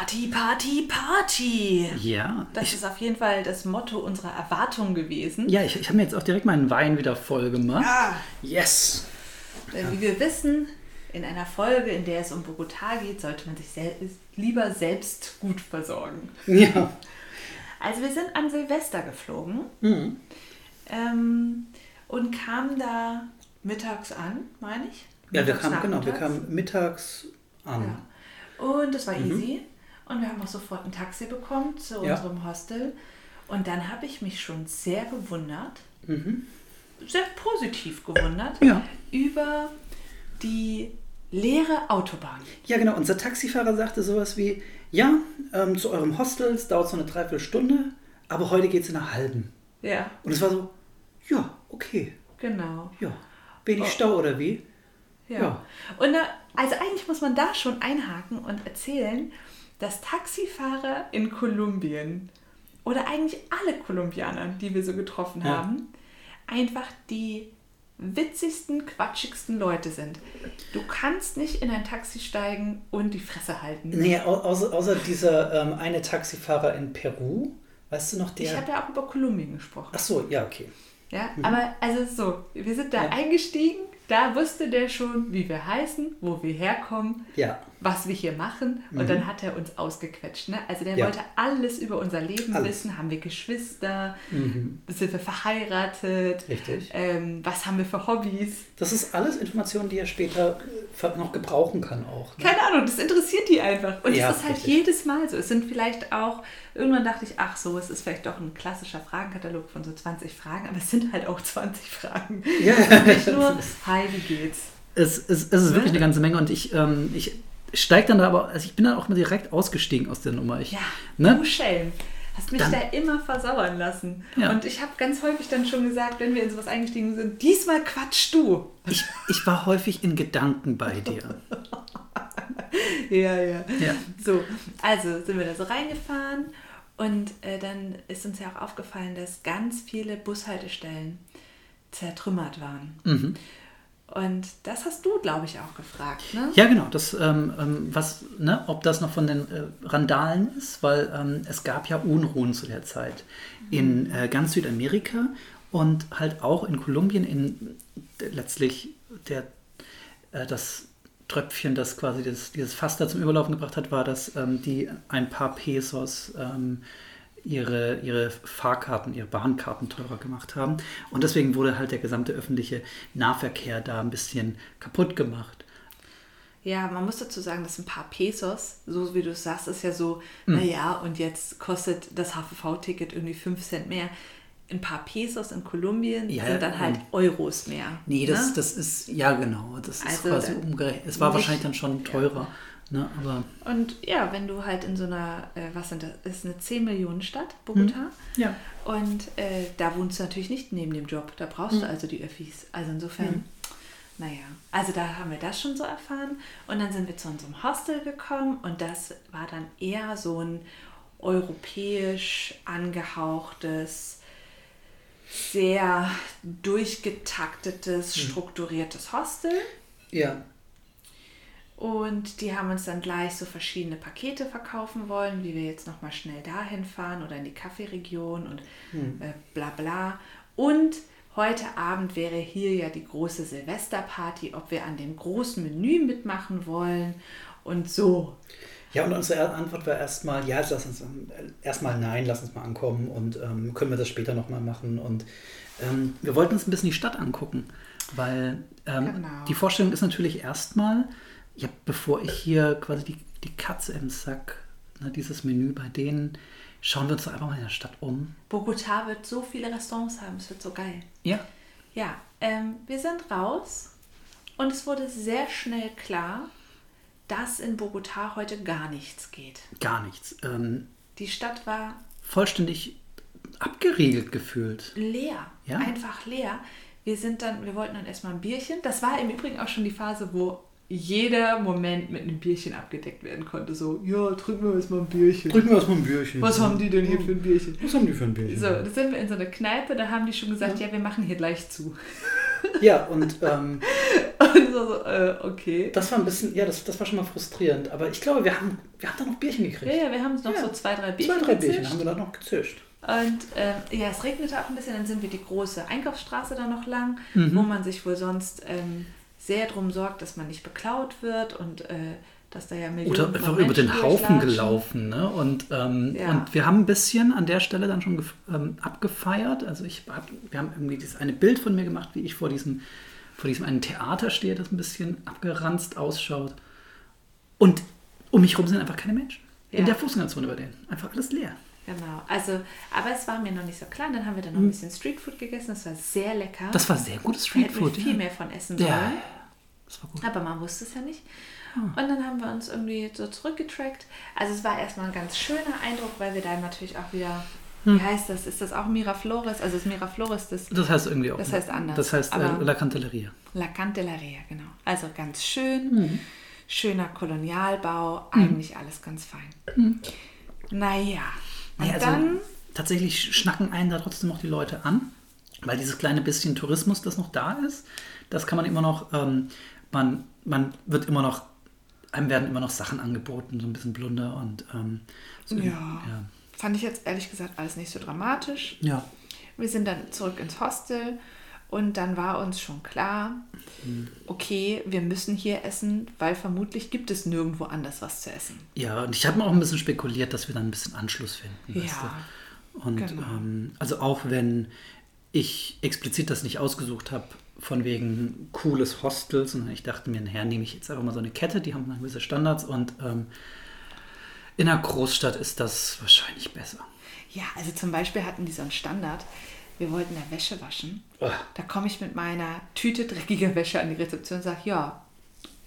Party, Party, Party. Ja. Das ich, ist auf jeden Fall das Motto unserer Erwartung gewesen. ja, ich, ich habe mir jetzt auch direkt meinen Wein wieder voll gemacht. Ah, Yes. denn wie wir wissen, in einer Folge, in der es um Bogotá geht, sollte man sich sel lieber selbst gut versorgen. Ja. Also wir sind an Silvester geflogen Mhm. ähm, und kamen da mittags an, meine ich. Ja, wir kamen, genau, wir kamen mittags an. Ja. Und es war Mhm. easy. Und wir haben auch sofort ein Taxi bekommen zu Ja. unserem Hostel. Und dann habe ich mich schon sehr gewundert, Mhm. sehr positiv gewundert, Ja. über die leere Autobahn. Ja, genau. Unser Taxifahrer sagte sowas wie, ja, ähm, zu eurem Hostel, es dauert so eine Dreiviertelstunde, aber heute geht es in einer halben. Ja, Und es war so, ja, okay, genau. ja. Wenig Oh. Stau oder wie? Ja. Ja. Und da, also eigentlich muss man da schon einhaken und erzählen, dass Taxifahrer in Kolumbien oder eigentlich alle Kolumbianer, die wir so getroffen Ja. haben, einfach die witzigsten, quatschigsten Leute sind. Du kannst nicht in ein Taxi steigen und die Fresse halten. Nee, au außer, außer dieser ähm, eine Taxifahrer in Peru, weißt du noch, der... Ich habe ja auch über Kolumbien gesprochen. Ach so, ja, okay. Ja, aber also so, wir sind da Ja. eingestiegen, da wusste der schon, wie wir heißen, wo wir herkommen, Ja, was wir hier machen und dann hat er uns ausgequetscht. Ne? Also der Mhm. Ja. wollte alles über unser Leben Alles. wissen. Haben wir Geschwister? Mhm. Sind wir verheiratet? richtig. Ähm, was haben wir für Hobbys? Das ist alles Informationen, die er später äh, noch gebrauchen kann auch. Ne? Keine Ahnung, das interessiert die einfach. Und Ja, es ist halt richtig. jedes Mal so. Es sind vielleicht auch, irgendwann dachte ich, ach so, es ist vielleicht doch ein klassischer Fragenkatalog von so 20 Fragen, aber es sind halt auch 20 Fragen. Ja, Nicht nur, hi, wie geht's? Es, es, es ist wirklich eine ganze Menge und ich, ähm, ich steige dann da aber, also ich bin dann auch mal direkt ausgestiegen aus der Nummer. Ich, Ja, ne? du Schelm. Hast mich Dann- da immer versauern lassen. Ja. Und ich habe ganz häufig dann schon gesagt, wenn wir in sowas eingestiegen sind, diesmal quatsch du. ich, ich war häufig in Gedanken bei dir. Ja, ja. Ja. So, also sind wir da so reingefahren und äh, dann ist uns ja auch aufgefallen, dass ganz viele Bushaltestellen zertrümmert waren. Mhm. Und das hast du, glaube ich, auch gefragt, ne? Ja, genau. Das, ähm, ähm, was, ne, ob das noch von den äh, Randalen ist, weil ähm, es gab ja Unruhen zu der Zeit in äh, ganz Südamerika und halt auch in Kolumbien in äh, letztlich der, äh, das Tröpfchen, das quasi das, dieses Fass da zum Überlaufen gebracht hat, war, dass ähm, die ein paar Pesos ähm, ihre, ihre Fahrkarten, ihre Bahnkarten teurer gemacht haben. Und deswegen wurde halt der gesamte öffentliche Nahverkehr da ein bisschen kaputt gemacht. Ja, man muss dazu sagen, dass ein paar Pesos, so wie du es sagst, ist ja so, Hm. naja, und jetzt kostet das HVV-Ticket irgendwie 5 Cent mehr. Ein paar Pesos in Kolumbien Ja, sind dann halt ähm, Euros mehr. Nee, das, ne? das ist, ja genau, das ist Also quasi da- umgerechnet. Es war nicht- wahrscheinlich dann schon teurer. Ne, aber Und ja, wenn du halt in so einer, äh, was sind das, ist eine 10 Millionen Stadt, Bogota. ja. Und äh, da wohnst du natürlich nicht neben dem Job. Da brauchst du also die Öffis. Also insofern, naja. Also da haben wir das schon so erfahren. Und dann sind wir zu unserem Hostel gekommen und das war dann eher so ein europäisch angehauchtes, sehr durchgetaktetes, strukturiertes Hostel. Ja. Und die haben uns dann gleich so verschiedene Pakete verkaufen wollen, wie wir jetzt nochmal schnell dahin fahren oder in die Kaffeeregion und äh, bla bla. Und heute Abend wäre hier ja die große Silvesterparty, ob wir an dem großen Menü mitmachen wollen und so. Ja, und unsere Antwort war erstmal, ja, lass uns erstmal nein, lass uns mal ankommen und ähm, können wir das später nochmal machen. Und ähm, wir wollten uns ein bisschen die Stadt angucken, weil ähm, Genau. die Vorstellung ist natürlich erstmal, ja, bevor ich hier quasi die, die Katze im Sack, ne, dieses Menü bei denen, schauen wir uns doch einfach mal in der Stadt um. Bogotá wird so viele Restaurants haben, es wird so geil. Ja. Ja, ähm, wir sind raus und es wurde sehr schnell klar, dass in Bogotá heute gar nichts geht. Gar nichts. Ähm, Die Stadt war vollständig abgeriegelt gefühlt. leer, Ja. einfach leer. Wir sind dann, wir wollten dann erstmal ein Bierchen. Das war im Übrigen auch schon die Phase, wo jeder Moment mit einem Bierchen abgedeckt werden konnte. So, ja, trinken wir erstmal ein Bierchen. Drücken wir erstmal ein Bierchen. Was haben die denn hier für ein Bierchen? Was haben die für ein Bierchen? So, da sind wir in so einer Kneipe, da haben die schon gesagt, ja, wir machen hier gleich zu. Ja, und ähm, Und so, so äh, okay. Das war ein bisschen, ja, das, das war schon mal frustrierend. Aber ich glaube, wir haben, wir haben da noch Bierchen gekriegt. Ja, ja, wir haben noch Ja. so zwei, drei Bierchen Zwei, drei Bierchen gezischt. haben wir da noch gezischt. Und ähm, ja, es regnete auch ein bisschen, dann sind wir die große Einkaufsstraße da noch lang, Mhm. wo man sich wohl sonst ähm, sehr drum sorgt, dass man nicht beklaut wird und äh, dass da ja Millionen Oder einfach über den Haufen gelaufen. Ne? Und, ähm, Ja. und wir haben ein bisschen an der Stelle dann schon ähm, abgefeiert. Also ich hab, wir haben irgendwie dieses eine Bild von mir gemacht, wie ich vor diesem, vor diesem einen Theater stehe, das ein bisschen abgeranzt ausschaut. Und um mich herum sind einfach keine Menschen. Ja. In der Fußgängerzone über denen. Einfach alles leer. Genau, also, aber es war mir noch nicht so klar. Dann haben wir dann noch ein bisschen Streetfood gegessen, das war sehr lecker. Mhm. Das war sehr gutes Streetfood. viel ja. mehr von essen Ja, sollen. das war gut. Aber man wusste es ja nicht. Und dann haben wir uns irgendwie so zurückgetrackt. Also es war erstmal ein ganz schöner Eindruck, weil wir da natürlich auch wieder, Hm. wie heißt das? Ist das auch Miraflores? Also das Miraflores, das Das heißt irgendwie auch. Das heißt anders, Das heißt äh, La Cantelleria. La Canteleria, genau. Also ganz schön, Hm. schöner Kolonialbau, eigentlich alles ganz fein. Naja, und Ja, also dann, tatsächlich schnacken einen da trotzdem noch die Leute an, weil dieses kleine bisschen Tourismus, das noch da ist, das kann man immer noch, ähm, man, man wird immer noch, einem werden immer noch Sachen angeboten, so ein bisschen Blunder und ähm, so, ja, ja. Fand ich jetzt ehrlich gesagt alles nicht so dramatisch. Ja. Wir sind dann zurück ins Hostel und dann war uns schon klar, okay, wir müssen hier essen, weil vermutlich gibt es nirgendwo anders was zu essen. Ja, und ich habe mir auch ein bisschen spekuliert, dass wir dann ein bisschen Anschluss finden. weißt Ja, du? Und genau. ähm, also auch wenn ich explizit das nicht ausgesucht habe, von wegen cooles Hostel, sondern ich dachte mir, naja, nehme ich jetzt einfach mal so eine Kette, die haben dann gewisse Standards und ähm, in einer Großstadt ist das wahrscheinlich besser. Ja, also zum Beispiel hatten die so einen Standard. Wir wollten da Wäsche waschen. Oh. Da komme ich mit meiner Tüte dreckiger Wäsche an die Rezeption und sage, ja,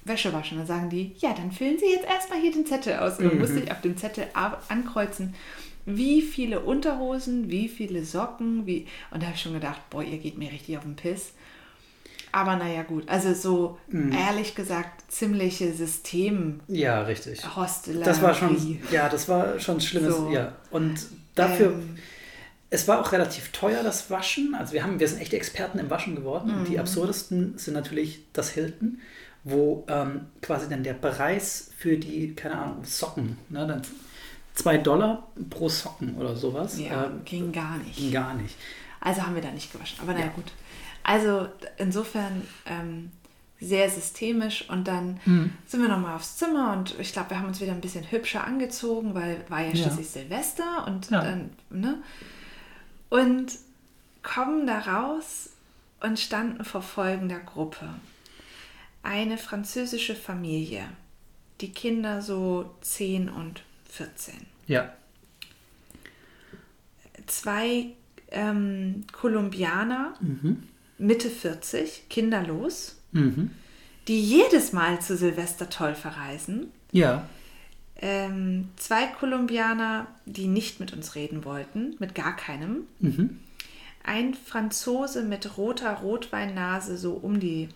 Wäsche waschen. Dann sagen die, ja, dann füllen Sie jetzt erstmal hier den Zettel aus. Und dann musste ich auf dem Zettel ankreuzen, wie viele Unterhosen, wie viele Socken, wie. Und da habe ich schon gedacht, boah, ihr geht mir richtig auf den Piss. Aber naja, gut. Also so ehrlich gesagt, ziemliche System. Ja, richtig. Hostellerie. Das war schon, ja, das war schon schlimmes, So. ja. Und dafür, Ähm. es war auch relativ teuer, das Waschen. Also wir haben, wir sind echte Experten im Waschen geworden. Und Mhm. die absurdesten sind natürlich das Hilton, wo ähm, quasi dann der Preis für die, keine Ahnung, Socken, ne, dann zwei Dollar pro Socken oder sowas. Ja, ähm, ging gar nicht. ging gar nicht. Also haben wir da nicht gewaschen. Aber naja, Ja. gut. Also insofern ähm, sehr systemisch und dann Mhm. sind wir nochmal aufs Zimmer und ich glaube, wir haben uns wieder ein bisschen hübscher angezogen, weil war ja Ja. schließlich Silvester und Ja. dann, ne? Und kommen da raus und standen vor folgender Gruppe. Eine französische Familie, die Kinder so 10 und 14 Ja, zwei ähm, Kolumbianer, Mitte 40, kinderlos, mhm. die jedes Mal zu Silvester toll verreisen. ja, Ähm, zwei Kolumbianer, die nicht mit uns reden wollten, mit gar keinem. mhm. Ein Franzose mit roter Rotweinnase, so um die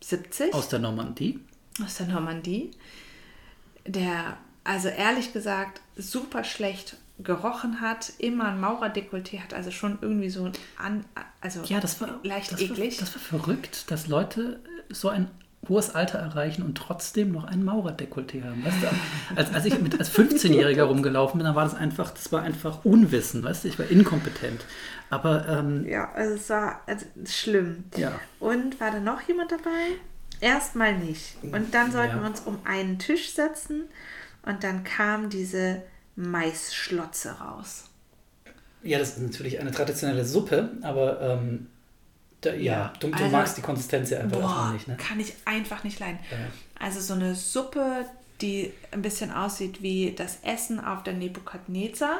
70 aus der Normandie. aus der Normandie, der also ehrlich gesagt super schlecht gerochen hat, immer ein Maurerdekolleté hat, also schon irgendwie so an, also Ja, das war leicht das eklig. War, das war verrückt, dass Leute so ein hohes Alter erreichen und trotzdem noch ein Maurerdekolleté haben. Weißt du, als, als ich mit, als 15-Jähriger rumgelaufen bin, dann war das einfach, das war einfach Unwissen, weißt du, ich war inkompetent. Aber ähm, ja, also es war also schlimm. ja, Und war da noch jemand dabei? Erstmal nicht. Und dann sollten Ja. wir uns um einen Tisch setzen und dann kam diese Maisschlotze raus. ja, das ist natürlich eine traditionelle Suppe, aber ähm, da, ja, Ja, du, du also- magst die Konsistenz ja einfach Boah, nicht, ne? kann ich einfach nicht leiden. Ja. Also so eine Suppe, die ein bisschen aussieht wie das Essen auf der Nebukadnezar,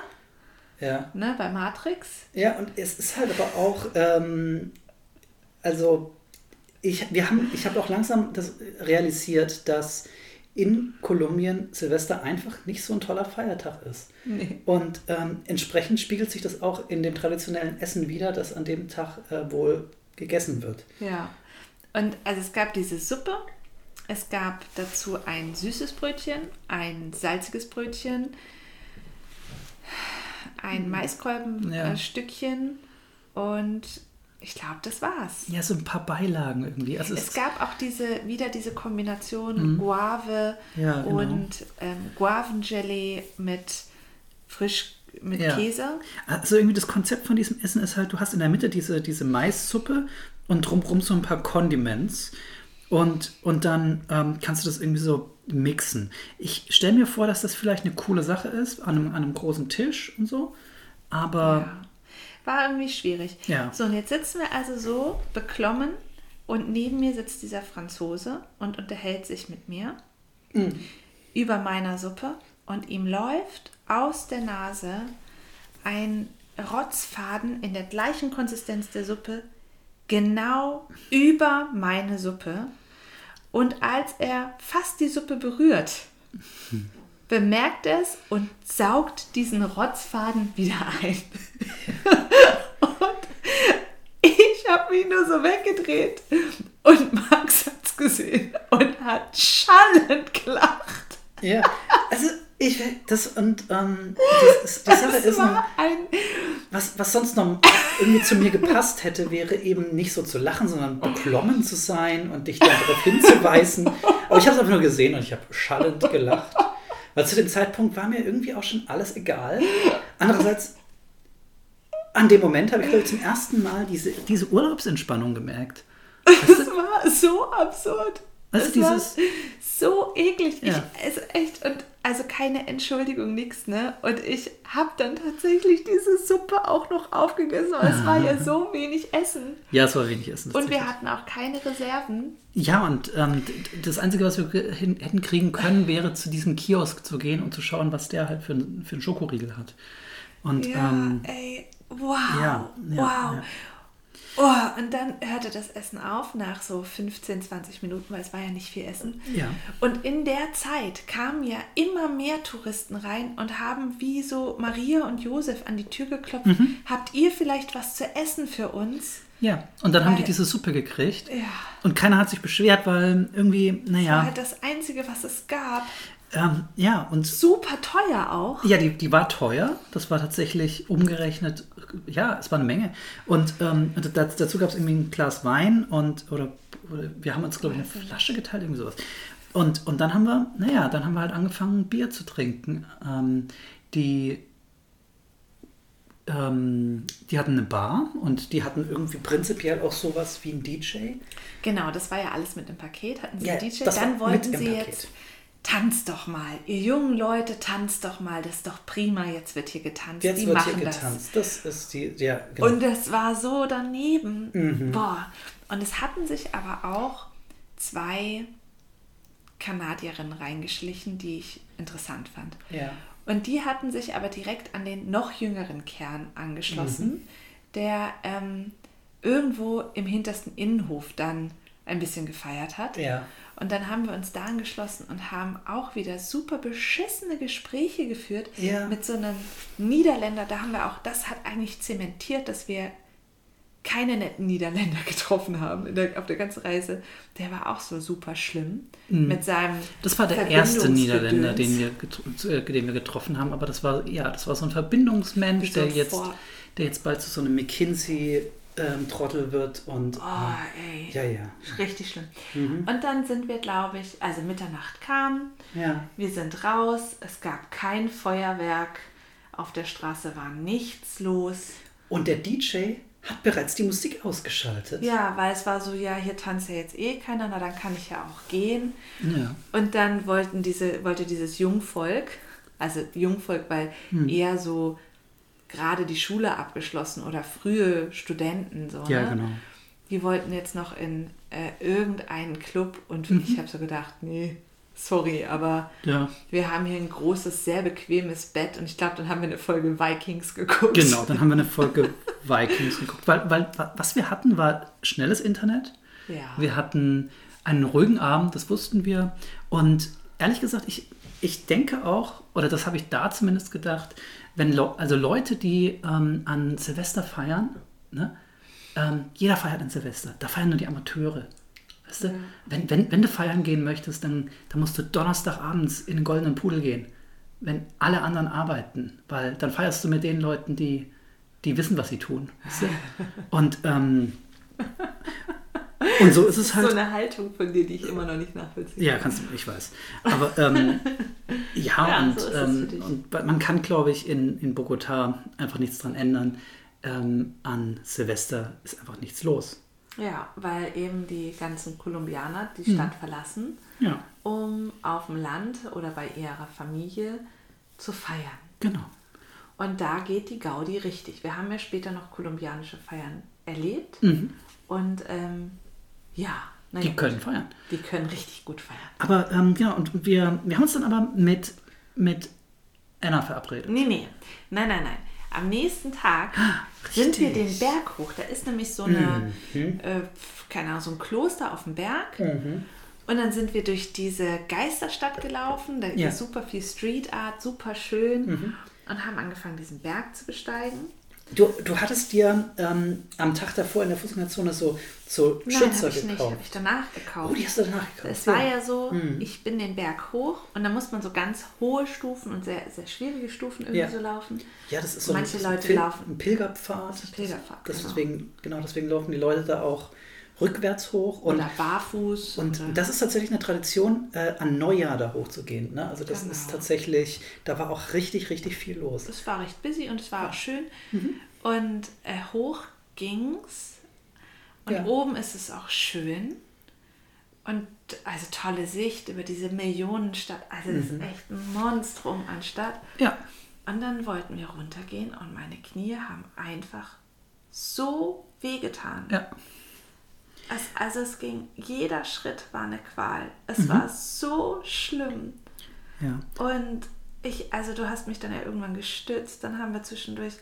Ja. ne, bei Matrix. Ja, und es ist halt aber auch, ähm, also ich, wir haben, ich habe auch langsam das realisiert, dass in Kolumbien Silvester einfach nicht so ein toller Feiertag ist. Nee. Und ähm, entsprechend spiegelt sich das auch in dem traditionellen Essen wieder, das an dem Tag äh, wohl gegessen wird. Ja. Und also es gab diese Suppe, es gab dazu ein süßes Brötchen, ein salziges Brötchen, ein Ja. Maiskolbenstückchen und ich glaube, das war's. Ja, so ein paar Beilagen irgendwie. Also es, gab auch diese, wieder diese Kombination mhm. Guave ja, genau. und ähm, Guavengelee mit frisch mit ja. Käse. Also irgendwie das Konzept von diesem Essen ist halt, du hast in der Mitte diese, diese Maissuppe und drumherum so ein paar Condiments. Und, und dann ähm, kannst du das irgendwie so mixen. Ich stelle mir vor, dass das vielleicht eine coole Sache ist, an einem, an einem großen Tisch und so. Aber. Ja. War irgendwie schwierig. Ja. So, und jetzt sitzen wir also so beklommen und neben mir sitzt dieser Franzose und unterhält sich mit mir mhm. über meiner Suppe und ihm läuft aus der Nase ein Rotzfaden in der gleichen Konsistenz der Suppe genau über meine Suppe. Und als er fast die Suppe berührt, bemerkt es und saugt diesen Rotzfaden wieder ein. und ich habe mich nur so weggedreht und Max hat es gesehen und hat schallend gelacht. Ja, also ich das und ähm, das die Sache ist noch, was, was sonst noch irgendwie zu mir gepasst hätte, wäre eben nicht so zu lachen, sondern beklommen zu sein und dich darauf hinzuweisen. Aber ich habe es einfach nur gesehen und ich habe schallend gelacht. Weil zu dem Zeitpunkt war mir irgendwie auch schon alles egal. Andererseits, an dem Moment habe ich, glaube ich, zum ersten Mal diese, diese Urlaubsentspannung gemerkt. Das war so absurd. Also dieses, so eklig. Ja. Ich, also echt, und also keine Entschuldigung, nichts, ne? Und ich habe dann tatsächlich diese Suppe auch noch aufgegessen, aber es war ja so wenig Essen. Ja, es war wenig Essen. Und wir hatten auch keine Reserven. Ja, und ähm, das Einzige, was wir hin, hätten kriegen können, wäre zu diesem Kiosk zu gehen und zu schauen, was der halt für, für einen Schokoriegel hat. Und, ja, ähm, ey, wow, ja, ja, wow. Oh, und dann hörte das Essen auf nach so 15, 20 Minuten, weil es war ja nicht viel Essen. Ja. Und in der Zeit kamen ja immer mehr Touristen rein und haben wie so Maria und Josef an die Tür geklopft. Mhm. Habt ihr vielleicht was zu essen für uns? Ja, und dann weil, haben die diese Suppe gekriegt. Ja. Und keiner hat sich beschwert, weil irgendwie, naja. Das war halt das Einzige, was es gab. Ähm, ja, und. Super teuer auch. Ja, die, die war teuer. Das war tatsächlich umgerechnet, ja, es war eine Menge. Und ähm, dazu gab es irgendwie ein Glas Wein und, oder, oder wir haben uns, glaube ich, eine Flasche geteilt, irgendwie sowas. Und, und dann haben wir, naja, dann haben wir halt angefangen, Bier zu trinken. Ähm, die, ähm, die hatten eine Bar und die hatten irgendwie prinzipiell auch sowas wie ein DJ. Genau, das war ja alles mit dem Paket, hatten sie ja, einen DJ. Dann wollten sie jetzt tanzt doch mal, ihr jungen Leute, tanzt doch mal, das ist doch prima, jetzt wird hier getanzt. Jetzt die wird hier getanzt, das. das. ist die, ja, genau. Und das war so daneben. Mhm. Boah. Und es hatten sich aber auch zwei Kanadierinnen reingeschlichen, die ich interessant fand. Ja. Und die hatten sich aber direkt an den noch jüngeren Kern angeschlossen, mhm. der ähm, irgendwo im hintersten Innenhof dann ein bisschen gefeiert hat. Ja. Und dann haben wir uns da angeschlossen und haben auch wieder super beschissene Gespräche geführt ja. mit so einem Niederländer. Da haben wir auch, das hat eigentlich zementiert, dass wir keine netten Niederländer getroffen haben der, auf der ganzen Reise. Der war auch so super schlimm mhm. mit seinem. Das war der erste Niederländer, den wir, äh, den wir getroffen haben, aber das war ja, das war so ein Verbindungsmensch, der jetzt, der jetzt bald zu so einem McKinsey ähm, Trottel wird und. Oh, ey. Ja, ja. Richtig schlimm. Mhm. Und dann sind wir, glaube ich, also Mitternacht kam, ja. wir sind raus, es gab kein Feuerwerk, auf der Straße war nichts los. Und der DJ hat bereits die Musik ausgeschaltet. Ja, weil es war so, ja, hier tanzt ja jetzt eh keiner, na dann kann ich ja auch gehen. Ja. Und dann wollten diese, wollte dieses Jungvolk, also Jungvolk, weil hm. eher so gerade die Schule abgeschlossen oder frühe Studenten. So, ja, ne? genau. Die wollten jetzt noch in äh, irgendeinen Club und mhm. ich habe so gedacht, nee, sorry, aber ja. wir haben hier ein großes, sehr bequemes Bett und ich glaube, dann haben wir eine Folge Vikings geguckt. Genau, dann haben wir eine Folge Vikings geguckt, weil, weil was wir hatten, war schnelles Internet. Ja. Wir hatten einen ruhigen Abend, das wussten wir. Und ehrlich gesagt, ich, ich denke auch, oder das habe ich da zumindest gedacht, wenn Le also Leute, die ähm, an Silvester feiern, ne? Ähm, jeder feiert an Silvester, da feiern nur die Amateure. Weißt du? Ja. Wenn, wenn, wenn du feiern gehen möchtest, dann, dann musst du Donnerstagabends in den goldenen Pudel gehen, wenn alle anderen arbeiten, weil dann feierst du mit den Leuten, die die wissen, was sie tun. Weißt du? Und, ähm, und so ist es halt. So eine Haltung von dir, die ich immer noch nicht nachvollziehe. Ja, kannst du, ich weiß. Aber ähm, ja, Ja, und, so ähm, und man kann, glaube ich, in, in Bogotá einfach nichts dran ändern. Ähm, an Silvester ist einfach nichts los. Ja, weil eben die ganzen Kolumbianer die Hm. Stadt verlassen, Ja, um auf dem Land oder bei ihrer Familie zu feiern. genau. Und da geht die Gaudi richtig. Wir haben ja später noch kolumbianische Feiern erlebt. Und ähm, ja, Mhm. Die können feiern. die können richtig gut feiern. Aber ähm, genau, und wir, wir haben uns dann aber mit, mit Anna verabredet. Nee, nee. Nein, nein, nein. Am nächsten Tag sind wir Ah, richtig. Mhm. den Berg hoch. Da ist nämlich so eine, äh, keine Ahnung, so ein Kloster auf dem Berg. Mhm. Und dann sind wir durch diese Geisterstadt gelaufen. Da Ja. Mhm. ist super viel Street Art, super schön. Und haben angefangen, diesen Berg zu besteigen. Du, du hattest dir ähm, am Tag davor in der Fußgängerzone so, so Nein, Schützer habe ich nicht. gekauft. Habe ich danach gekauft. Oh, die hast du danach gekauft. Es war ja so, ich bin den Berg hoch und da muss man so ganz hohe Stufen und sehr, sehr schwierige Stufen irgendwie Ja. so laufen. Ja, das ist so Manche ein Leute Pil laufen. ein Pilgerpfad. ein Pilgerpfad, Das, genau. deswegen, genau, deswegen laufen die Leute da auch rückwärts hoch. Und, Oder barfuß. und oder, das ist tatsächlich eine Tradition, äh, an Neujahr da hochzugehen. Ne? Also das Genau. ist tatsächlich, da war auch richtig, richtig viel los. es war recht busy und es war auch schön. Mhm. Und äh, hoch ging's. Und Ja. oben ist es auch schön. Und also tolle Sicht über diese Millionenstadt. Also das Mhm. ist echt ein Monstrum an Stadt. Ja, Und dann wollten wir runtergehen und meine Knie haben einfach so wehgetan. ja. Es, also es ging, jeder Schritt war eine Qual. Es Mhm. war so schlimm. ja. Und ich, also du hast mich dann ja irgendwann gestützt, dann haben wir zwischendurch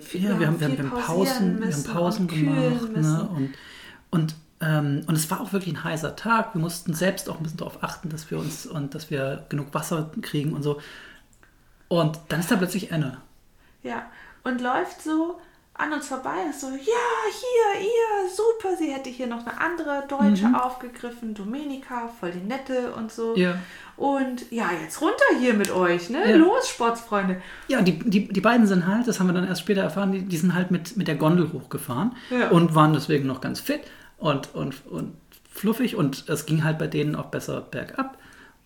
viel- Ja, wir haben, wir haben, wir haben Pausen, wir haben Pausen gemacht. Ne? Und, und, ähm, und es war auch wirklich ein heißer Tag. Wir mussten selbst auch ein bisschen darauf achten, dass wir uns und dass wir genug Wasser kriegen und so. Und dann ist da plötzlich Anne. Ja, und läuft so an uns vorbei und so, ja, hier, ihr, super. Sie hätte hier noch eine andere Deutsche aufgegriffen, Domenica, voll die nette und so. Mhm. Ja. Und ja, jetzt runter hier mit euch, ne? Ja. Los, Sportsfreunde. Ja, die, die, die beiden sind halt, das haben wir dann erst später erfahren, die, die sind halt mit, mit der Gondel hochgefahren Ja. und waren deswegen noch ganz fit und, und, und fluffig und es ging halt bei denen auch besser bergab.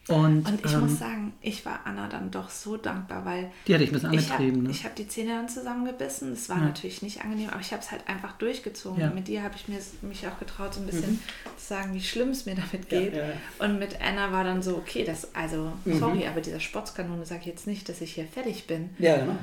Und, Und ich ähm, muss sagen, ich war Anna dann doch so dankbar, weil die hatte ich ein bisschen ich habe angetrieben. Ne? hab die Zähne dann zusammengebissen. Es war natürlich nicht angenehm, aber ich habe es halt einfach durchgezogen. Ja. Mhm. Und mit dir habe ich mir, mich auch getraut, so ein bisschen zu sagen, wie schlimm es mir damit geht. ja, ja. Und mit Anna war dann so, okay, das, also, Mhm. sorry, aber dieser Sportskanone sage ich jetzt nicht, dass ich hier fertig bin. ja, genau.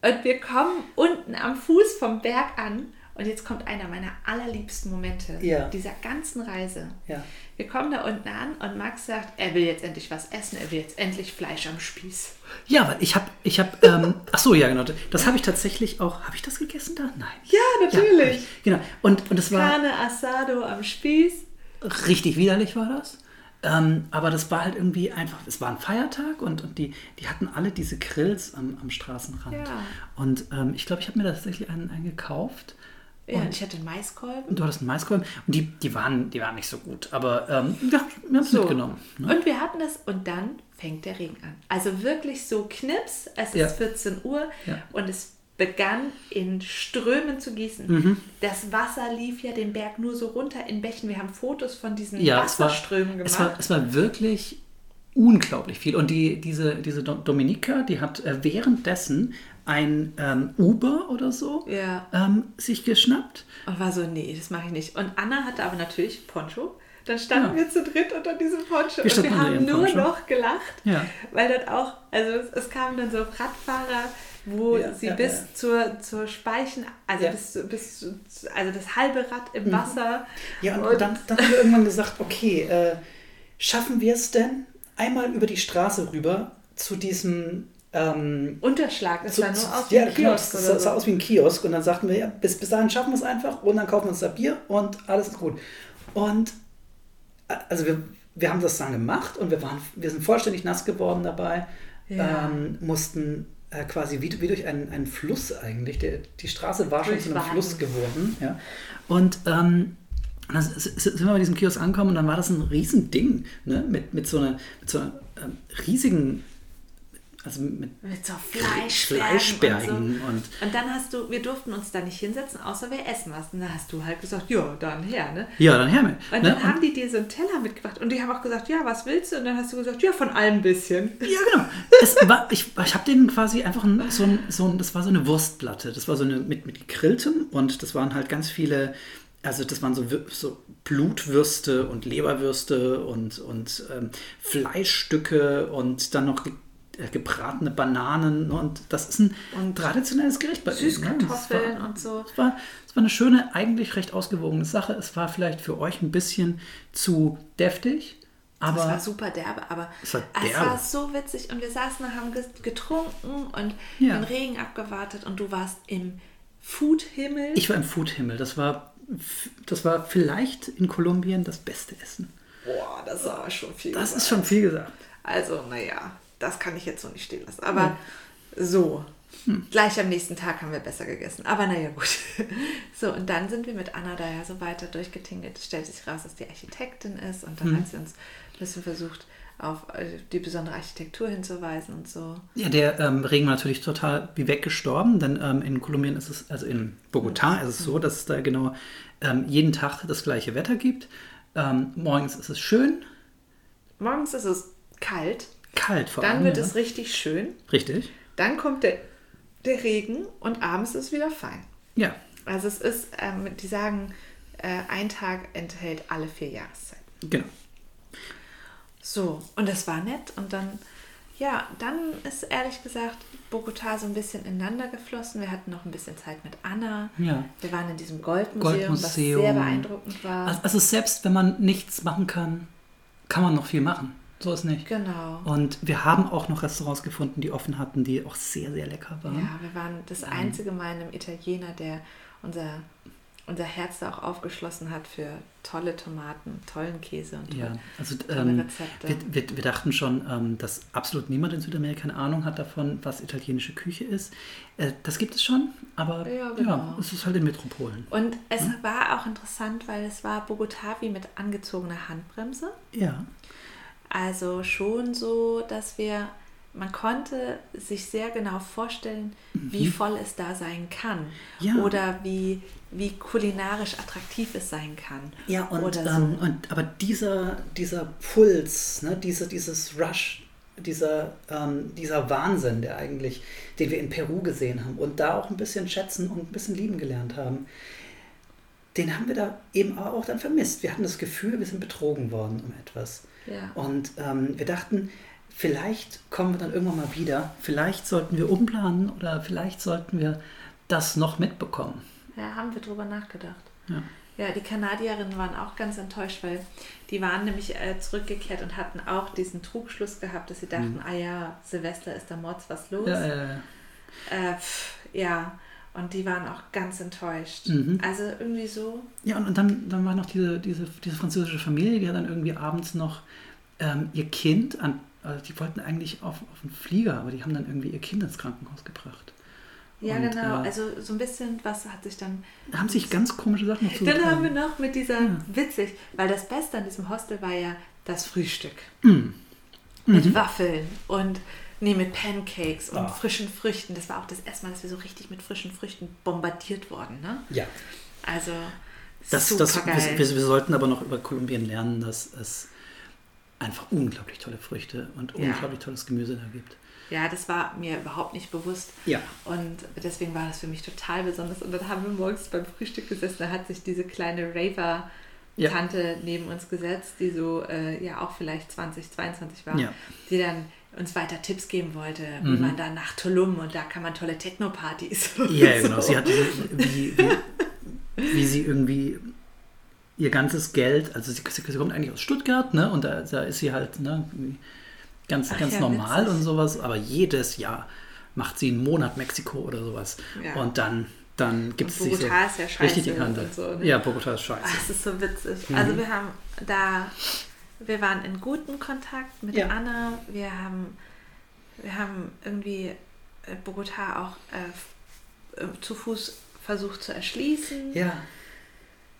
Und wir kommen unten am Fuß vom Berg an. Und jetzt kommt einer meiner allerliebsten Momente Ja. dieser ganzen Reise. Ja. Wir kommen da unten an und Max sagt, er will jetzt endlich was essen, er will jetzt endlich Fleisch am Spieß. Ja, weil ich habe, ich habe, ähm, ach so, ja, genau. Das habe ich tatsächlich auch, habe ich das gegessen da? Nein. Ja, Ja, hab ich, genau. Und, und es war Carne Asado am Spieß. richtig widerlich, war das. Ähm, aber das war halt irgendwie einfach, es war ein Feiertag und, und die, die hatten alle diese Grills am, am Straßenrand. Ja. Und ähm, ich glaube, ich habe mir da tatsächlich einen, einen gekauft. Ja, und ich hatte einen Maiskolben. Und du hattest einen Maiskolben. Und die, die, waren, die waren nicht so gut. Aber ähm, wir, wir haben es So. mitgenommen. Ne? Und wir hatten es und dann fängt der Regen an. Also wirklich so knips, es Ja. ist 14 Uhr Ja. und es begann in Strömen zu gießen. Mhm. Das Wasser lief ja den Berg nur so runter in Bächen. Wir haben Fotos von diesen Ja, es war, Wasserströmen gemacht. es, war, es war wirklich unglaublich viel. Und die, diese, diese Do- Dominika, die hat äh, währenddessen ein ähm, Uber oder so Ja. ähm, sich geschnappt. Und war so, nee, das mache ich nicht. Und Anna hatte aber natürlich Poncho. Dann standen Ja. wir zu dritt unter diesem Poncho. Wir und wir haben nur Poncho. noch gelacht. Ja. Weil dort auch, also es, es kamen dann so Radfahrer, wo Ja, sie ja, bis ja. zur, zur Speichen, also Ja. Bis, zu- bis also das halbe Rad im Wasser. Ja, und, dann, dann haben wir irgendwann gesagt, okay, äh, schaffen wir es denn einmal über die Straße rüber zu diesem ähm, Unterschlag, das zu, sah nur aus wie ja, ein genau, Kiosk das oder sah, sah so. aus wie ein Kiosk und dann sagten wir, ja, bis, bis dahin schaffen wir es einfach und dann kaufen wir uns da Bier und alles ist gut. Und äh, also wir, wir haben das dann gemacht und wir, waren, wir sind vollständig nass geworden dabei, Ja. ähm, mussten äh, quasi wie, wie durch einen, einen Fluss eigentlich, der, die Straße war schon zu einem. Fluss geworden. Ja. Und ähm, und dann sind wir bei diesem Kiosk angekommen und dann war das ein Riesending, ne? mit, mit so einer, mit so einer ähm, riesigen Also mit, Mit so Fleischbergen. Fleischbergen Und, so. und und dann hast du, wir durften uns da nicht hinsetzen, außer wir essen was. Und dann hast du halt gesagt, ja, dann her, ne? ja, dann her mit. Und ne? dann haben die dir so einen Teller mitgebracht und die haben auch gesagt, ja, was willst du? Und dann hast du gesagt, ja, von allem ein bisschen. Ja, genau. Es war, ich ich habe denen quasi einfach ein, so, ein, so ein, das war so eine Wurstplatte. Das war so eine mit, mit gegrilltem und das waren halt ganz viele, also das waren so, so Blutwürste und Leberwürste und, und ähm, Fleischstücke und dann noch ge äh, gebratene Bananen. Und das ist ein Und traditionelles Gericht bei ne? Süßkartoffeln Das war- und so. es war, es war eine schöne, eigentlich recht ausgewogene Sache. Es war vielleicht für euch ein bisschen zu deftig, aber Das war super derbe, aber Es war es derbe. war so witzig und wir saßen und haben getrunken und Ja. den Regen abgewartet und du warst im Foodhimmel. Ich war im Foodhimmel. Das war, das war vielleicht in Kolumbien das beste Essen. Boah, das war schon viel. Das gesagt. ist schon viel gesagt. Also, naja, das kann ich jetzt so nicht stehen lassen. Aber so. Gleich am nächsten Tag haben wir besser gegessen. Aber naja, gut. So, und dann sind wir mit Anna da ja so weiter durchgetingelt. Es stellte sich raus, dass die Architektin ist. Und dann hat sie uns ein bisschen versucht, auf äh, die besondere Architektur hinzuweisen und so. Ja, der ähm, Regen war natürlich total wie weggestorben, denn ähm, in Kolumbien ist es, also in Bogotá ist es so, dass es da genau ähm, jeden Tag das gleiche Wetter gibt. Ähm, morgens ist es schön, Morgens ist es kalt, kalt vor dann allem. wird ja. es richtig schön, Richtig. dann kommt der, der Regen und abends ist es wieder fein. Ja. Also es ist, ähm, die sagen, äh, ein Tag enthält alle vier Jahreszeiten. Genau. So, und das war nett. Und dann, ja, dann ist ehrlich gesagt Bogotá so ein bisschen ineinander geflossen. Wir hatten noch ein bisschen Zeit mit Anna. Ja. Wir waren in diesem Goldmuseum, was Goldmuseum. sehr beeindruckend war. Also, also selbst wenn man nichts machen kann, kann man noch viel machen. So ist nicht. genau. Und wir haben auch noch Restaurants gefunden, die offen hatten, die auch sehr, sehr lecker waren. Ja, wir waren das einzige Mal in einem Italiener, der unser, unser Herz da auch aufgeschlossen hat für tolle Tomaten, tollen Käse und Ja, tolle, also tolle ähm, Rezepte. wir, wir, wir dachten schon, ähm, dass absolut niemand in Südamerika eine Ahnung hat davon, was italienische Küche ist. Äh, das gibt es schon, aber Ja, ja, genau. es ist halt in Metropolen. Und es war auch interessant, weil es war Bogotá wie mit angezogener Handbremse. Ja, Also schon so, dass wir, man konnte sich sehr genau vorstellen, wie voll es da sein kann. Mhm. Ja. Oder wie, wie kulinarisch attraktiv es sein kann. ja und, so. ähm, und aber dieser, dieser Puls, ne, diese, dieses Rush, dieser, ähm, dieser Wahnsinn, der eigentlich, den wir in Peru gesehen haben und da auch ein bisschen schätzen und ein bisschen lieben gelernt haben, den haben wir da eben auch dann vermisst. Wir hatten das Gefühl, wir sind betrogen worden um etwas. Ja. Und ähm, wir dachten, vielleicht kommen wir dann irgendwann mal wieder. Vielleicht sollten wir umplanen oder vielleicht sollten wir das noch mitbekommen. Ja, haben wir drüber nachgedacht. Ja. Ja, die Kanadierinnen waren auch ganz enttäuscht, weil die waren nämlich äh, zurückgekehrt und hatten auch diesen Trugschluss gehabt, dass sie dachten, ah ja, Silvester ist da Mords was los. Mhm. Ja, ja, ja. Äh, pff, ja, und die waren auch ganz enttäuscht. Mhm. Also irgendwie so, ja und, und dann, dann war noch diese, diese, diese französische Familie, die hat dann irgendwie abends noch ähm, ihr Kind an, also die wollten eigentlich auf, auf einen Flieger, aber die haben dann irgendwie ihr Kind ins Krankenhaus gebracht. ja Und, genau, äh, also so ein bisschen, was hat sich dann... Da haben sich ganz komische Sachen noch Dann haben wir noch mit dieser, Ja. witzig, weil das Beste an diesem Hostel war ja das Frühstück. Mhm. Mit Waffeln und nee, mit Pancakes und Ah. frischen Früchten. Das war auch das erste Mal, dass wir so richtig mit frischen Früchten bombardiert wurden. Ne? Ja. Also Das, super das, wir, wir, wir sollten aber noch über Kolumbien lernen, dass es einfach unglaublich tolle Früchte und Ja. unglaublich tolles Gemüse da gibt. ja, das war mir überhaupt nicht bewusst. Ja. Und deswegen war das für mich total besonders. Und dann haben wir morgens beim Frühstück gesessen, da hat sich diese kleine Raver-Tante neben uns gesetzt, die so äh, ja auch vielleicht 20, 22 war, Ja. die dann uns weiter Tipps geben wollte, wie Mhm. man da nach Tulum und da kann man tolle Techno-Partys. Ja, und genau. so. Sie hat wie, wie, wie sie irgendwie ihr ganzes Geld, also sie, sie kommt eigentlich aus Stuttgart, ne? Und da, da ist sie halt ne, ganz, Ach ganz ja, normal witzig. und sowas, aber jedes Jahr macht sie einen Monat Mexiko oder sowas. Ja. Und dann, dann gibt es ist ja scheiße richtig die Kante. so, ne? Ja, Bogotá ist scheiße. Ach, das ist so witzig. Mhm. Also wir haben da, wir waren in gutem Kontakt mit Ja. Anna. Wir haben, wir haben irgendwie äh, Bogotá auch äh, äh, zu Fuß versucht zu erschließen. Ja,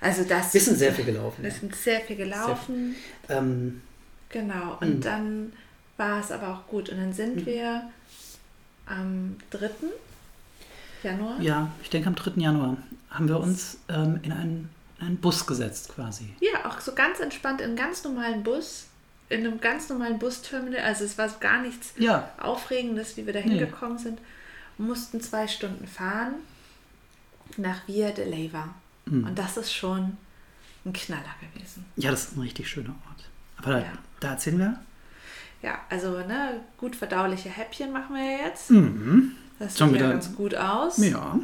Also das. wir sind sehr viel gelaufen. Wir Ja. sind sehr viel gelaufen. Ähm, Genau. Und Mhm. dann war es aber auch gut. Und dann sind Mhm. wir am 3. Januar. Ja, ich denke am 3. Januar haben wir uns ähm, in, einen, in einen Bus gesetzt quasi. Ja, auch so ganz entspannt in einem ganz normalen Bus, in einem ganz normalen Busterminal. Also es war gar nichts Ja, Aufregendes, wie wir da Nee. hingekommen sind. Mussten zwei Stunden fahren nach Via de Leyva. Mhm. Und das ist schon ein Knaller gewesen. ja, das ist ein richtig schöner Ort. Aber da, Ja. da erzählen wir. Ja, also ne, gut verdauliche Häppchen machen wir ja jetzt. Mhm. Das sieht ja ganz gut aus. Ja,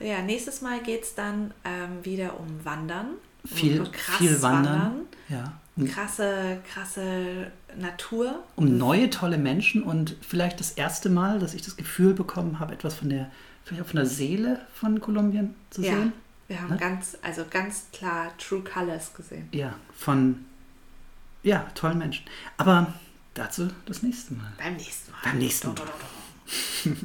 Ja, nächstes Mal geht es dann ähm, wieder um Wandern. Um viel, krass viel wandern. Ja. Um, Krasse, krasse Natur. um neue, tolle Menschen und vielleicht das erste Mal, dass ich das Gefühl bekommen habe, etwas von der, vielleicht auch von der Seele von Kolumbien zu Ja, sehen. Wir haben Ne? ganz, also ganz klar True Colors gesehen. Ja, von ja, tollen Menschen. Aber dazu das nächste Mal. Beim nächsten Mal. Beim nächsten Mal.